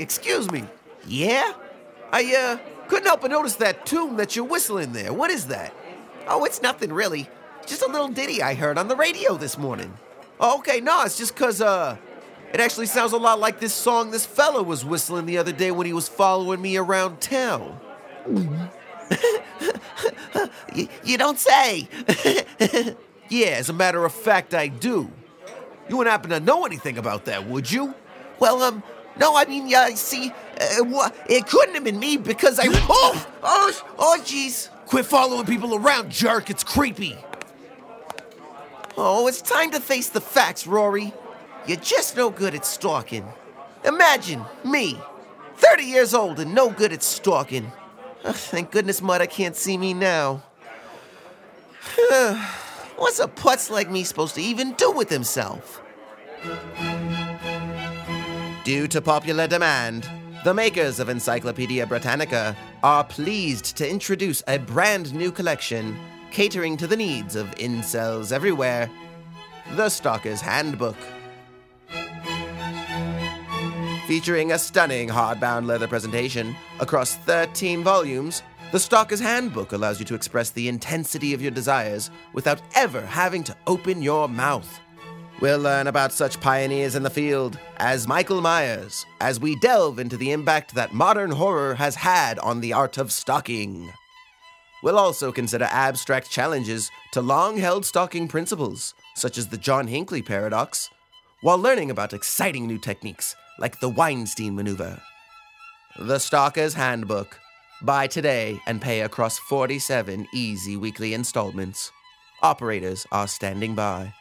excuse me. Yeah? I, uh, couldn't help but notice that tune that you're whistling there. What is that? Oh, it's nothing really. Just a little ditty I heard on the radio this morning. Oh, okay, no, it's just cause, uh, it actually sounds a lot like this song this fella was whistling the other day when he was following me around town. you, you don't say. yeah, as a matter of fact, I do. You wouldn't happen to know anything about that, would you? Well, um, no, I mean, yeah, see, uh, it couldn't have been me because I. Oh, oh, oh, jeez. Quit following people around, jerk. It's creepy. Oh, it's time to face the facts, Rory. You're just no good at stalking. Imagine me, 30 years old and no good at stalking. Ugh, thank goodness Mudda can't see me now. What's a putz like me supposed to even do with himself? Due to popular demand, the makers of Encyclopedia Britannica are pleased to introduce a brand new collection catering to the needs of incels everywhere The Stalker's Handbook. Featuring a stunning hardbound leather presentation across 13 volumes, The Stalker's Handbook allows you to express the intensity of your desires without ever having to open your mouth. We'll learn about such pioneers in the field as Michael Myers as we delve into the impact that modern horror has had on the art of stalking. We'll also consider abstract challenges to long held stalking principles, such as the John Hinckley paradox, while learning about exciting new techniques like the Weinstein maneuver. The Stalker's Handbook. Buy today and pay across 47 easy weekly installments. Operators are standing by.